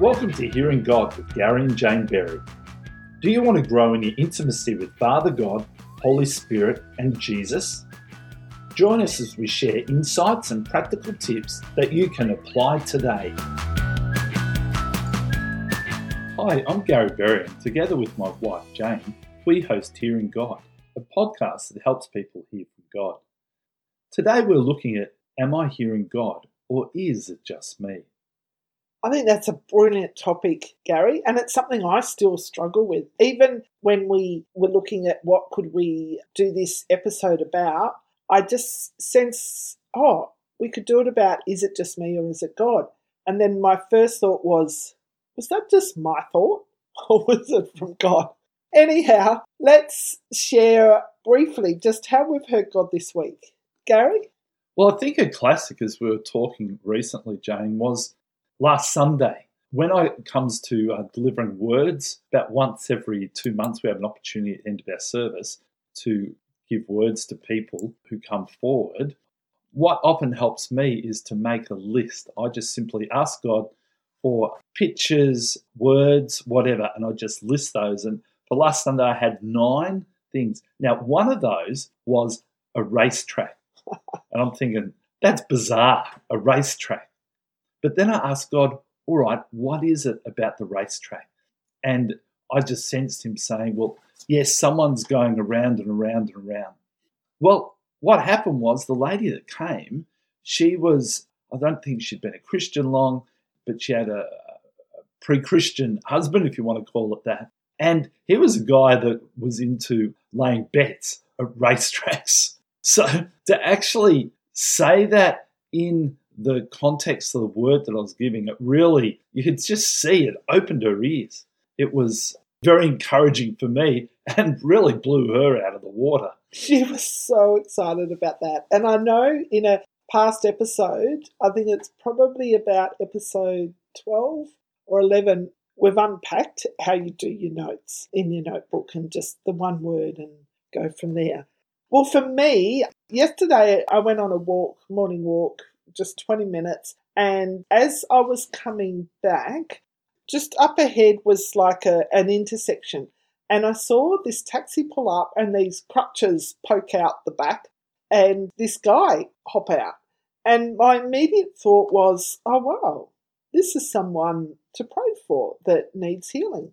Welcome to Hearing God with Gary and Jane Berry. Do you want to grow in your intimacy with Father God, Holy Spirit, and Jesus? Join us as we share insights and practical tips that you can apply today. Hi, I'm Gary Berry, and together with my wife Jane, we host Hearing God, a podcast that helps people hear from God. Today we're looking at Am I hearing God, or is it just me? I think that's a brilliant topic, Gary, and it's something I still struggle with. Even when we were looking at what could we do this episode about, I just sense, oh, we could do it about is it just me or is it God? And then my first thought was, was that just my thought or was it from God? Anyhow, let's share briefly just how we've heard God this week. Gary? Well, I think a classic, as we were talking recently, Jane, was last Sunday. When it comes to uh, delivering words, about once every two months, we have an opportunity at the end of our service to give words to people who come forward. What often helps me is to make a list. I just simply ask God for pictures, words, whatever, and I just list those. And for last Sunday, I had nine things. Now, one of those was a racetrack. and I'm thinking, that's bizarre, a racetrack. But then I asked God, all right, what is it about the racetrack? And I just sensed him saying, well, yes, someone's going around and around and around. Well, what happened was the lady that came, she was, I don't think she'd been a Christian long, but she had a, a pre Christian husband, if you want to call it that. And he was a guy that was into laying bets at racetracks. So to actually say that in the context of the word that I was giving, it really, you could just see it opened her ears. It was very encouraging for me and really blew her out of the water. She was so excited about that. And I know in a past episode, I think it's probably about episode 12 or 11, we've unpacked how you do your notes in your notebook and just the one word and go from there. Well, for me, yesterday I went on a walk, morning walk just 20 minutes. And as I was coming back, just up ahead was like a, an intersection. And I saw this taxi pull up and these crutches poke out the back and this guy hop out. And my immediate thought was, oh, wow, this is someone to pray for that needs healing.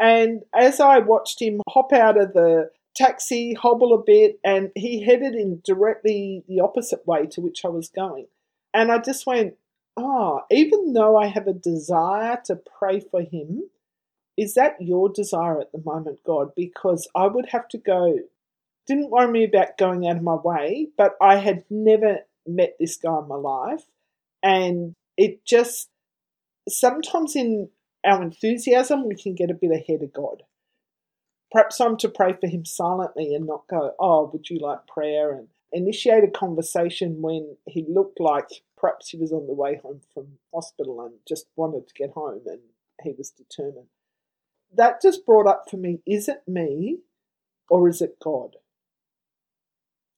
And as I watched him hop out of the taxi, hobble a bit, and he headed in directly the opposite way to which I was going. And I just went, oh, even though I have a desire to pray for him, is that your desire at the moment, God? Because I would have to go, didn't worry me about going out of my way, but I had never met this guy in my life. And it just, sometimes in our enthusiasm, we can get a bit ahead of God. Perhaps I'm to pray for him silently and not go, oh, would you like prayer? And initiate a conversation when he looked like perhaps he was on the way home from hospital and just wanted to get home and he was determined. That just brought up for me is it me or is it God?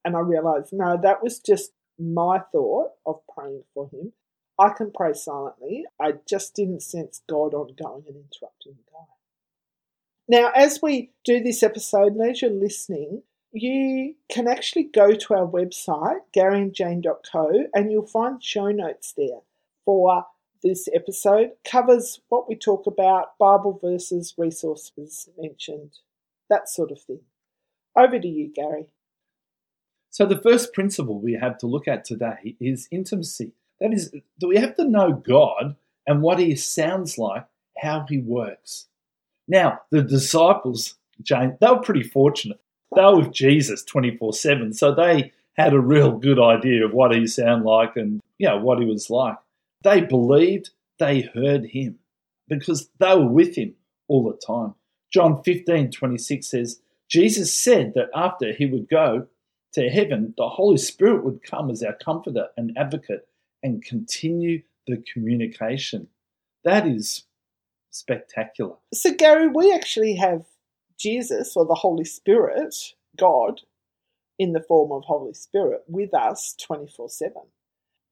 And I realized, no, that was just my thought of praying for him. I can pray silently. I just didn't sense God ongoing and interrupting the guy. Now, as we do this episode, and as you're listening, you can actually go to our website, garyandjane.co, and you'll find show notes there for this episode. Covers what we talk about, Bible verses, resources mentioned, that sort of thing. Over to you, Gary. So, the first principle we have to look at today is intimacy. That is, that we have to know God and what He sounds like, how He works. Now, the disciples, Jane, they were pretty fortunate they were with Jesus 24 7. So they had a real good idea of what he sounded like and you know what he was like. They believed they heard him because they were with him all the time. John 15 26 says, Jesus said that after he would go to heaven, the Holy Spirit would come as our comforter and advocate and continue the communication. That is spectacular. So, Gary, we actually have Jesus or the Holy Spirit, God, in the form of Holy Spirit, with us 24 7.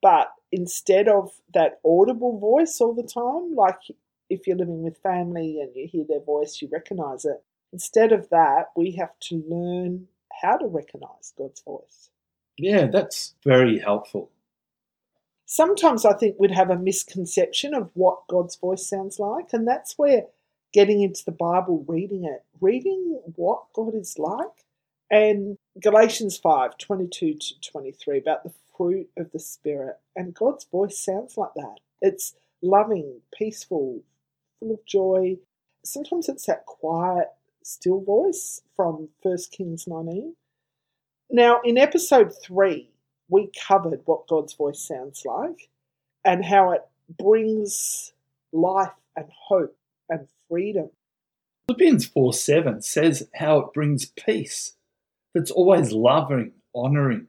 But instead of that audible voice all the time, like if you're living with family and you hear their voice, you recognize it. Instead of that, we have to learn how to recognize God's voice. Yeah, that's very helpful. Sometimes I think we'd have a misconception of what God's voice sounds like, and that's where getting into the Bible, reading it, reading what God is like, and Galatians 5 22 to 23 about the fruit of the Spirit. And God's voice sounds like that. It's loving, peaceful, full of joy. Sometimes it's that quiet, still voice from 1 Kings 19. Now, in episode 3, we covered what God's voice sounds like and how it brings life and hope and freedom. Philippians 4 7 says how it brings peace, that's always loving, honouring,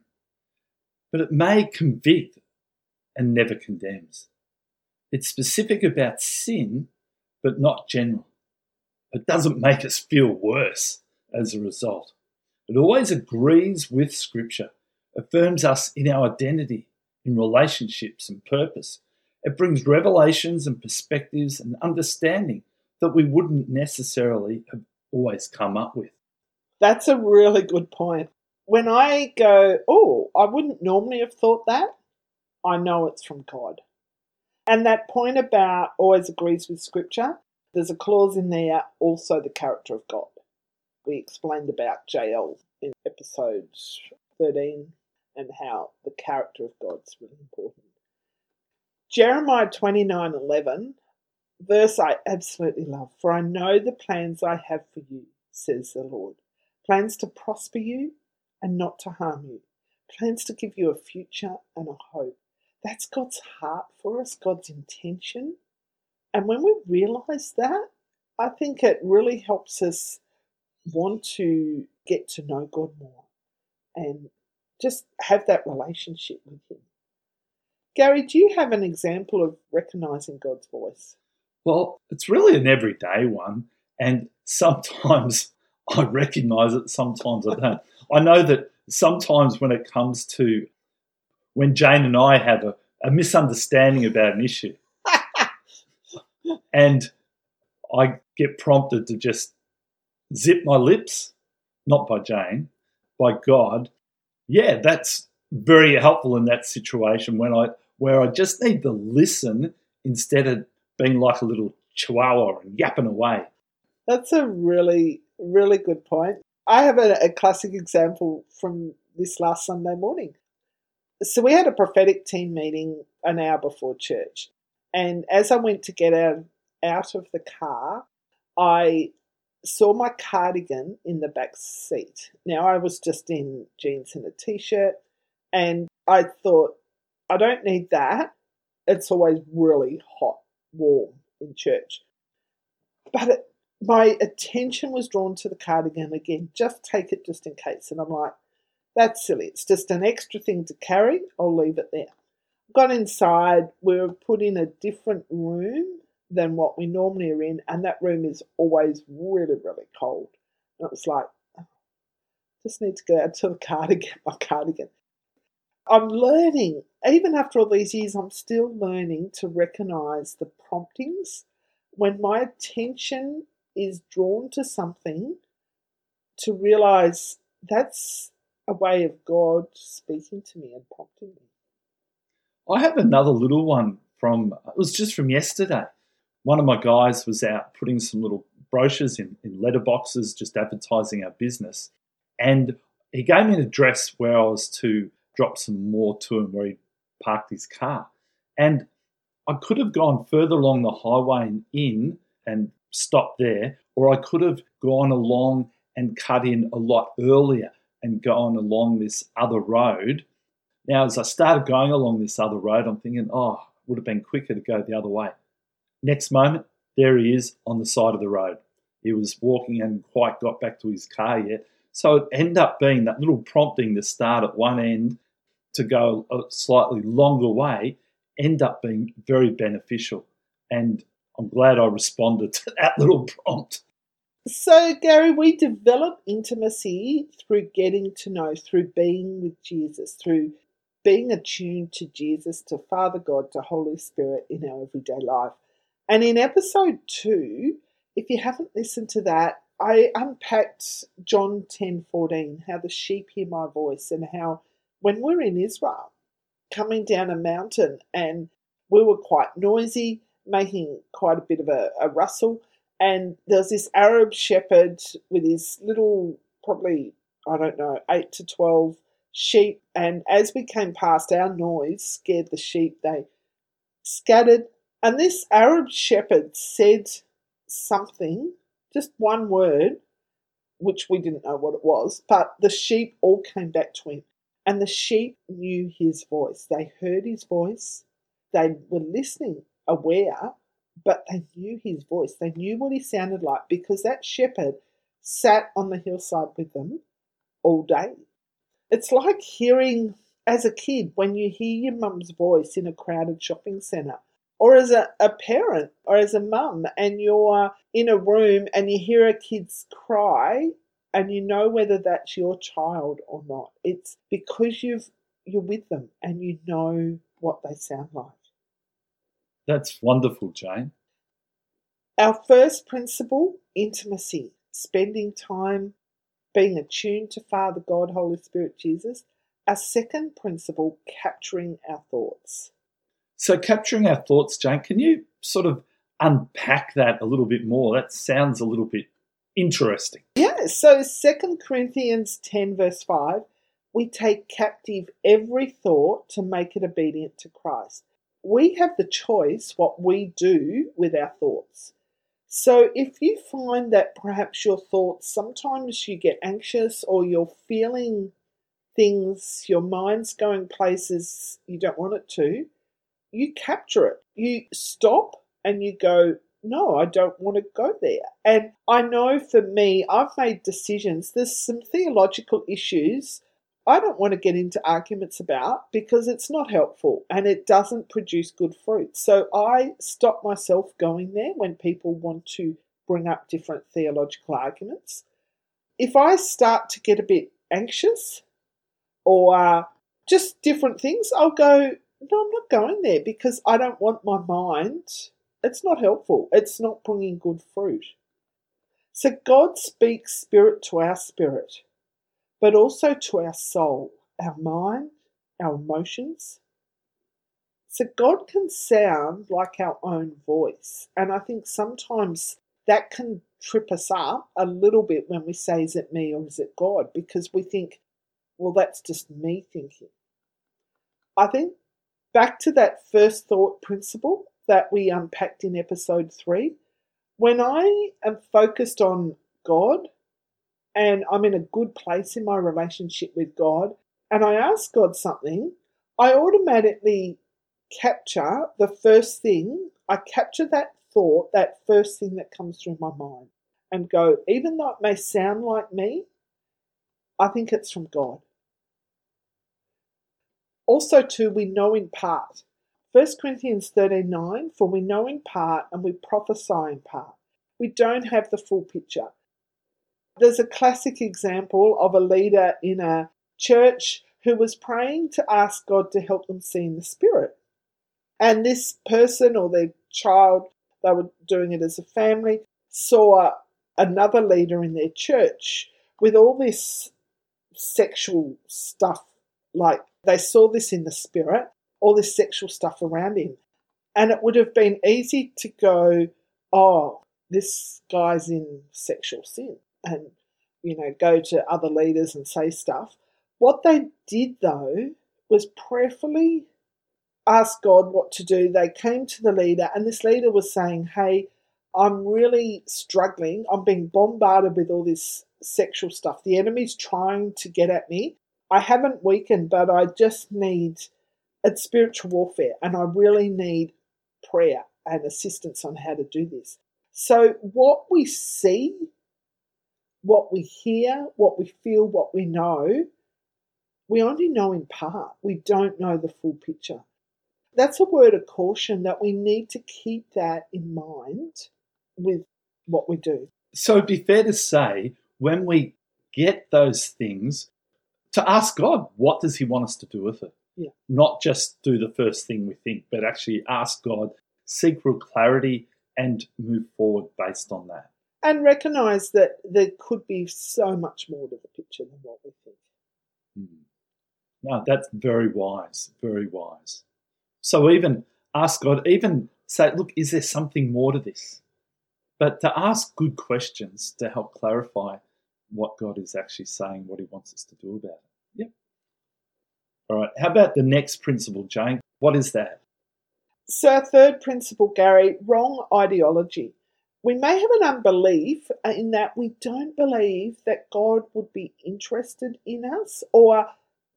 but it may convict and never condemns. It's specific about sin, but not general. It doesn't make us feel worse as a result. It always agrees with Scripture, affirms us in our identity, in relationships and purpose. It brings revelations and perspectives and understanding that we wouldn't necessarily have always come up with. That's a really good point. When I go, oh, I wouldn't normally have thought that, I know it's from God. And that point about always agrees with Scripture, there's a clause in there, also the character of God. We explained about Jael in episode 13 and how the character of God's really important. Jeremiah 29 11, verse I absolutely love. For I know the plans I have for you, says the Lord plans to prosper you and not to harm you, plans to give you a future and a hope. That's God's heart for us, God's intention. And when we realize that, I think it really helps us want to get to know God more and just have that relationship with Him. Gary, do you have an example of recognizing God's voice? Well, it's really an everyday one, and sometimes I recognize it, sometimes I don't. I know that sometimes when it comes to when Jane and I have a, a misunderstanding about an issue, and I get prompted to just zip my lips, not by Jane, by God. Yeah, that's very helpful in that situation when I where I just need to listen instead of being like a little chihuahua and yapping away. That's a really, really good point. I have a, a classic example from this last Sunday morning. So we had a prophetic team meeting an hour before church. And as I went to get out, out of the car, I saw my cardigan in the back seat. Now, I was just in jeans and a t shirt, and I thought, I don't need that. It's always really hot, warm in church. But it, my attention was drawn to the cardigan again. Just take it just in case. And I'm like, that's silly. It's just an extra thing to carry. I'll leave it there. Got inside. We were put in a different room than what we normally are in, and that room is always really, really cold. And it was like, oh, just need to go out to the car to get my cardigan. I'm learning, even after all these years, I'm still learning to recognize the promptings when my attention is drawn to something to realize that's a way of God speaking to me and prompting me. I have another little one from, it was just from yesterday. One of my guys was out putting some little brochures in, in letterboxes, just advertising our business. And he gave me an address where I was to drop some more to him where he parked his car. And I could have gone further along the highway and in and stopped there, or I could have gone along and cut in a lot earlier and gone along this other road. Now, as I started going along this other road, I'm thinking, oh, it would have been quicker to go the other way. Next moment, there he is on the side of the road. He was walking and quite got back to his car yet. So it ended up being that little prompting to start at one end to go a slightly longer way, end up being very beneficial. And I'm glad I responded to that little prompt. So, Gary, we develop intimacy through getting to know, through being with Jesus, through being attuned to Jesus, to Father God, to Holy Spirit in our everyday life. And in episode two, if you haven't listened to that, I unpacked John 10 14, how the sheep hear my voice, and how when we're in Israel, coming down a mountain, and we were quite noisy, making quite a bit of a, a rustle. And there was this Arab shepherd with his little, probably, I don't know, 8 to 12 sheep. And as we came past, our noise scared the sheep. They scattered. And this Arab shepherd said something, just one word, which we didn't know what it was, but the sheep all came back to him. And the sheep knew his voice. They heard his voice. They were listening, aware, but they knew his voice. They knew what he sounded like because that shepherd sat on the hillside with them all day. It's like hearing, as a kid, when you hear your mum's voice in a crowded shopping centre, or as a, a parent or as a mum, and you're in a room and you hear a kid's cry and you know whether that's your child or not. It's because you've you're with them and you know what they sound like. That's wonderful, Jane. Our first principle, intimacy, spending time being attuned to Father God, Holy Spirit, Jesus. Our second principle, capturing our thoughts. So, capturing our thoughts, Jane, can you sort of unpack that a little bit more? That sounds a little bit interesting. Yeah, so Second Corinthians 10, verse 5, we take captive every thought to make it obedient to Christ. We have the choice what we do with our thoughts. So if you find that perhaps your thoughts, sometimes you get anxious or you're feeling things, your mind's going places you don't want it to, you capture it. You stop and you go, no, I don't want to go there. And I know for me, I've made decisions. There's some theological issues I don't want to get into arguments about because it's not helpful and it doesn't produce good fruit. So I stop myself going there when people want to bring up different theological arguments. If I start to get a bit anxious or uh, just different things, I'll go, no, I'm not going there because I don't want my mind it's not helpful. It's not bringing good fruit. So God speaks spirit to our spirit, but also to our soul, our mind, our emotions. So God can sound like our own voice. And I think sometimes that can trip us up a little bit when we say, is it me or is it God? Because we think, well, that's just me thinking. I think back to that first thought principle that we unpacked in episode three. When I am focused on God and I'm in a good place in my relationship with God and I ask God something, I automatically capture the first thing, I capture that thought, that first thing that comes through my mind and go, even though it may sound like me, I think it's from God. Also, too, we know in part. 1 Corinthians 13 9, for we know in part and we prophesy in part. We don't have the full picture. There's a classic example of a leader in a church who was praying to ask God to help them see in the Spirit. And this person or their child, they were doing it as a family, saw another leader in their church with all this sexual stuff. Like they saw this in the Spirit all this sexual stuff around him. And it would have been easy to go, oh, this guy's in sexual sin, and, you know, go to other leaders and say stuff. What they did, though, was prayerfully ask God what to do. They came to the leader, and this leader was saying, hey, I'm really struggling. I'm being bombarded with all this sexual stuff. The enemy's trying to get at me. I haven't weakened, but I just need it's spiritual warfare, and I really need prayer and assistance on how to do this. So, what we see, what we hear, what we feel, what we know, we only know in part. We don't know the full picture. That's a word of caution that we need to keep that in mind with what we do. So, it'd be fair to say when we get those things, to ask God, what does He want us to do with it? Yeah. Not just do the first thing we think, but actually ask God, seek real clarity, and move forward based on that. And recognize that there could be so much more to the picture than what we think. Mm. No, that's very wise, very wise. So even ask God, even say, look, is there something more to this? But to ask good questions to help clarify what God is actually saying, what He wants us to do about it. Yep. All right. How about the next principle, Jane? What is that? So, our third principle, Gary, wrong ideology. We may have an unbelief uh, in that we don't believe that God would be interested in us or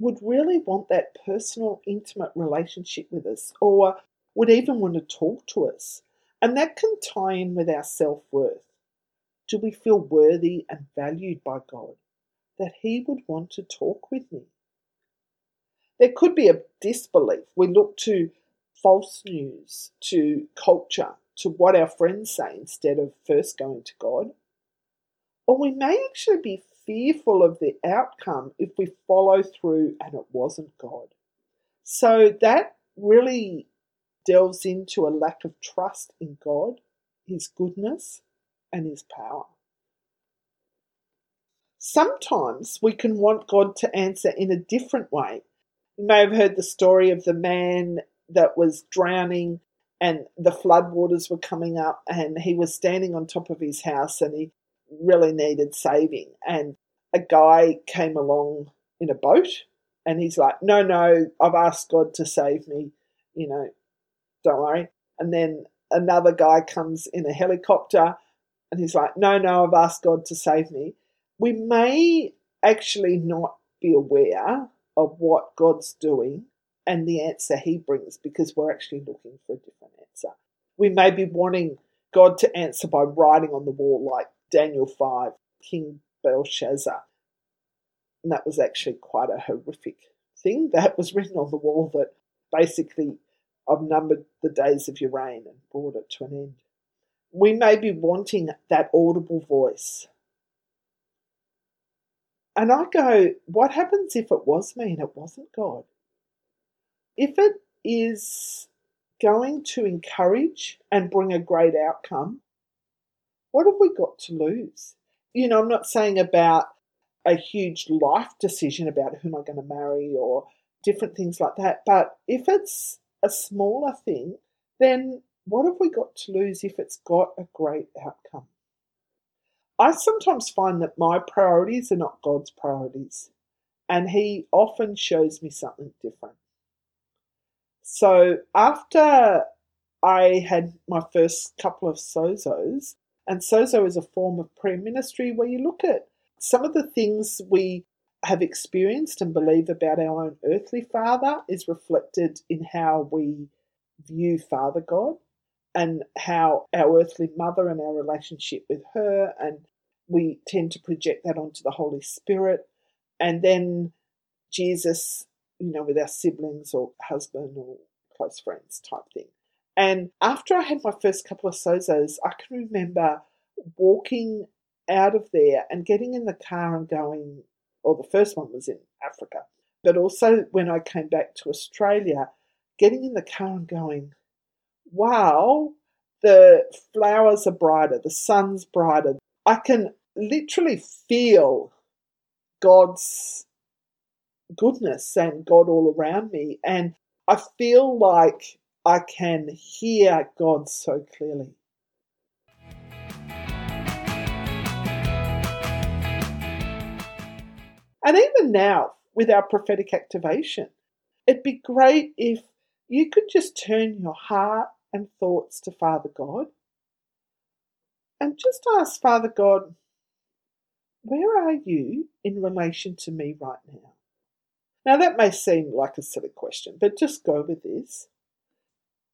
would really want that personal, intimate relationship with us or would even want to talk to us. And that can tie in with our self worth. Do we feel worthy and valued by God? That He would want to talk with me? There could be a disbelief. We look to false news, to culture, to what our friends say instead of first going to God. Or we may actually be fearful of the outcome if we follow through and it wasn't God. So that really delves into a lack of trust in God, His goodness, and His power. Sometimes we can want God to answer in a different way. You may have heard the story of the man that was drowning and the floodwaters were coming up and he was standing on top of his house and he really needed saving. And a guy came along in a boat and he's like no no i've asked god to save me you know don't worry. And then another guy comes in a helicopter and he's like no no i've asked god to save me. We may actually not be aware of what god's doing and the answer he brings because we're actually looking for a different answer. We may be wanting God to answer by writing on the wall, like Daniel 5, King Belshazzar. And that was actually quite a horrific thing that was written on the wall that basically I've numbered the days of your reign and brought it to an end. We may be wanting that audible voice. And I go, what happens if it was me and it wasn't God? if it is going to encourage and bring a great outcome, what have we got to lose? You know, I'm not saying about a huge life decision about who am I going to marry or different things like that, but if it's a smaller thing, then what have we got to lose if it's got a great outcome? I sometimes find that my priorities are not God's priorities, and He often shows me something different. So after I had my first couple of sozos, and sozo is a form of prayer ministry where you look at some of the things we have experienced and believe about our own earthly father is reflected in how we view Father God and how our earthly mother and our relationship with her, and we tend to project that onto the Holy Spirit. And then Jesus you know, with our siblings or husband or close friends type thing. And after I had my first couple of sozos, I can remember walking out of there and getting in the car and going, or the first one was in Africa, but also when I came back to Australia, getting in the car and going, wow, the flowers are brighter, the sun's brighter. I can literally feel God's goodness and God all around me. And I feel like I can hear God so clearly. And even now, with our prophetic activation, it'd be great if you could just turn your heart and thoughts to Father God and just ask Father God, where are you in relation to me right now? Now, that may seem like a silly question, but just go with this.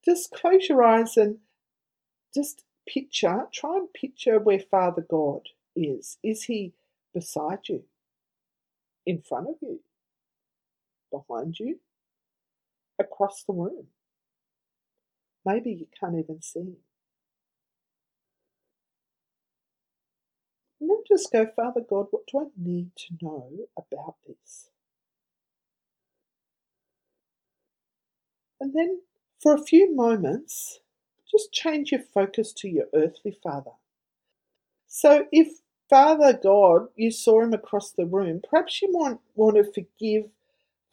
Just close your eyes and just picture, try and picture where Father God is. Is He beside you? In front of you? Behind you? Across the room? Maybe you can't even see Him. And then just go, Father God, what do I need to know about this? And then for a few moments, just change your focus to your earthly father. So if Father God, you saw him across the room, perhaps you might want to forgive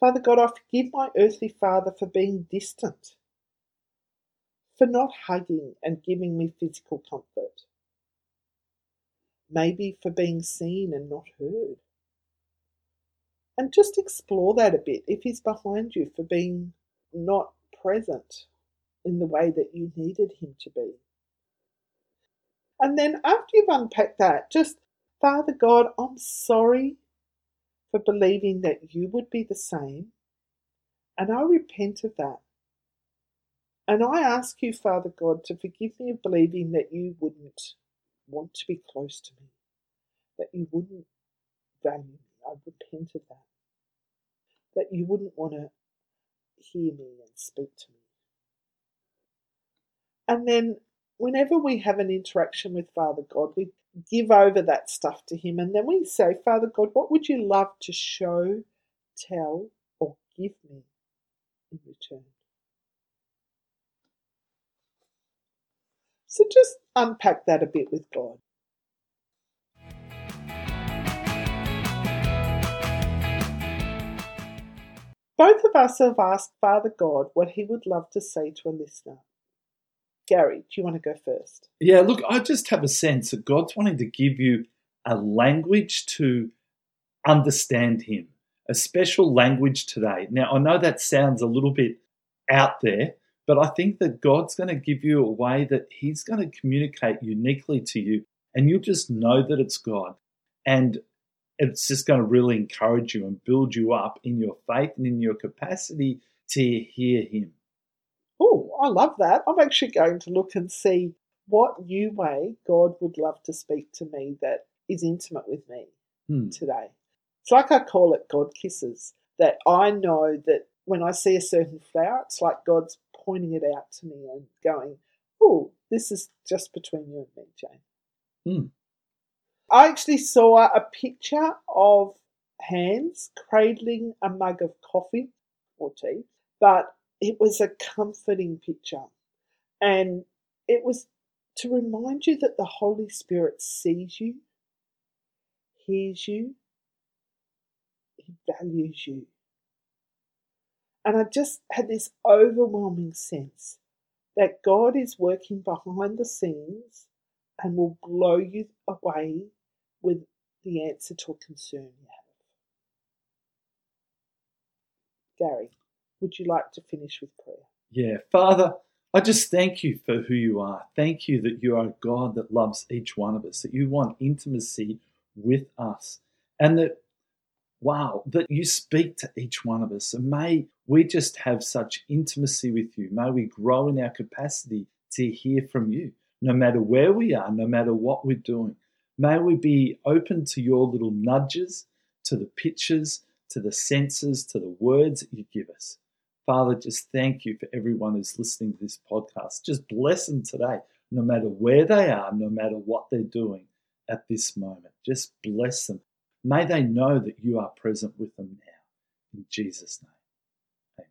Father God, I forgive my earthly father for being distant, for not hugging and giving me physical comfort, maybe for being seen and not heard. And just explore that a bit if he's behind you for being not present in the way that you needed him to be. And then after you've unpacked that, just, Father God, I'm sorry for believing that you would be the same, and I repent of that. And I ask you, Father God, to forgive me of believing that you wouldn't want to be close to me, that you wouldn't value me. I repent of that. That you wouldn't want to hear me and speak to me. And then, whenever we have an interaction with Father God, we give over that stuff to Him. And then we say, Father God, what would you love to show, tell, or give me in return? So just unpack that a bit with God. Both of us have asked Father God what he would love to say to a listener. Gary, do you want to go first? Yeah, look, I just have a sense that God's wanting to give you a language to understand Him, a special language today. Now, I know that sounds a little bit out there, but I think that God's going to give you a way that He's going to communicate uniquely to you, and you'll just know that it's God. And it's just going to really encourage you and build you up in your faith and in your capacity to hear Him. Oh, I love that. I'm actually going to look and see what new way God would love to speak to me that is intimate with me Hmm. today. It's like I call it God kisses, that I know that when I see a certain flower, it's like God's pointing it out to me and going, oh, this is just between you and me, Jane. Hmm. I actually saw a picture of hands cradling a mug of coffee or tea, but it was a comforting picture. And it was to remind you that the Holy Spirit sees you, hears you, he values you. And I just had this overwhelming sense that God is working behind the scenes and will blow you away with the answer to a concern you have. Gary, would you like to finish with prayer? Yeah, Father, I just thank you for who you are. Thank you that you are a God that loves each one of us, that you want intimacy with us, and that, wow, that you speak to each one of us. And may we just have such intimacy with you. May we grow in our capacity to hear from you, no matter where we are, no matter what we're doing. May we be open to your little nudges, to the pictures, to the senses, to the words that you give us. Father, just thank you for everyone who's listening to this podcast. Just bless them today, no matter where they are, no matter what they're doing at this moment. Just bless them. May they know that you are present with them now. In Jesus' name. Amen.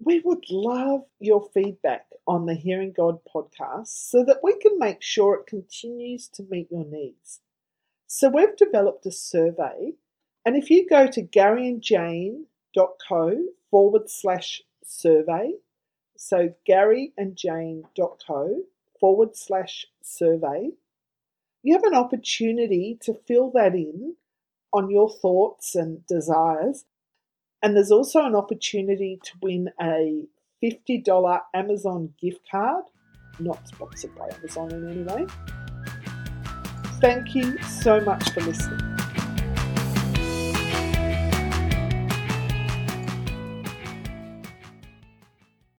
We would love your feedback on the Hearing God podcast so that we can make sure it continues to meet your needs. So we've developed a survey, and if you go to garyandjane.co forward slash survey, so garyandjane.co forward slash survey, you have an opportunity to fill that in on your thoughts and desires. And there's also an opportunity to win a $50 Amazon gift card, not sponsored by Amazon in any way. Thank you so much for listening.